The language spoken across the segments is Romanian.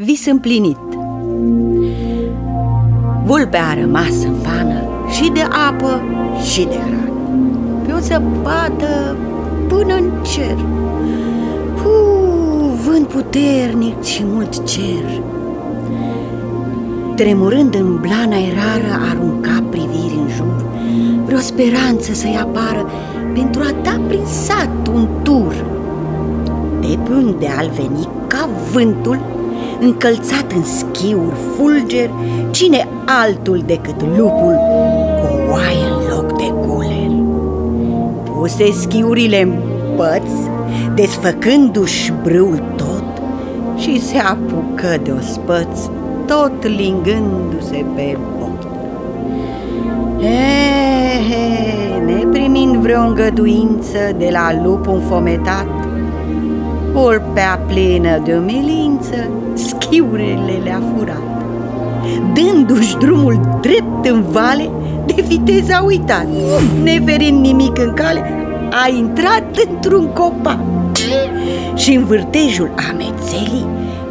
vis împlinit. Vulpea a rămas în pană și de apă și de hrană. Pe o zăpadă până în cer. Puh, vânt puternic și mult cer. Tremurând în blana erară, arunca priviri în jur. Vreo speranță să-i apară pentru a da prin sat un tur. De pe un deal veni ca vântul Încălțat în schiuri fulger Cine altul decât lupul Cu oaie în loc de guler Puse schiurile în păți Desfăcându-și brâul tot Și se apucă de ospăți Tot lingându-se pe bot. He, neprimind vreo îngăduință De la lupul înfometat Pulpea plină de umilință Schiurile le-a furat. Dându-și drumul drept în vale De viteză a uitat. Neferind nimic în cale A intrat într-un copac. Și în vârtejul amețelii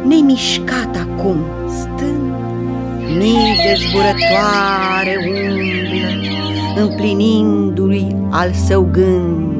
Nemișcat acum stând Mii de zburătoare umblă Împlinindu-i al său gând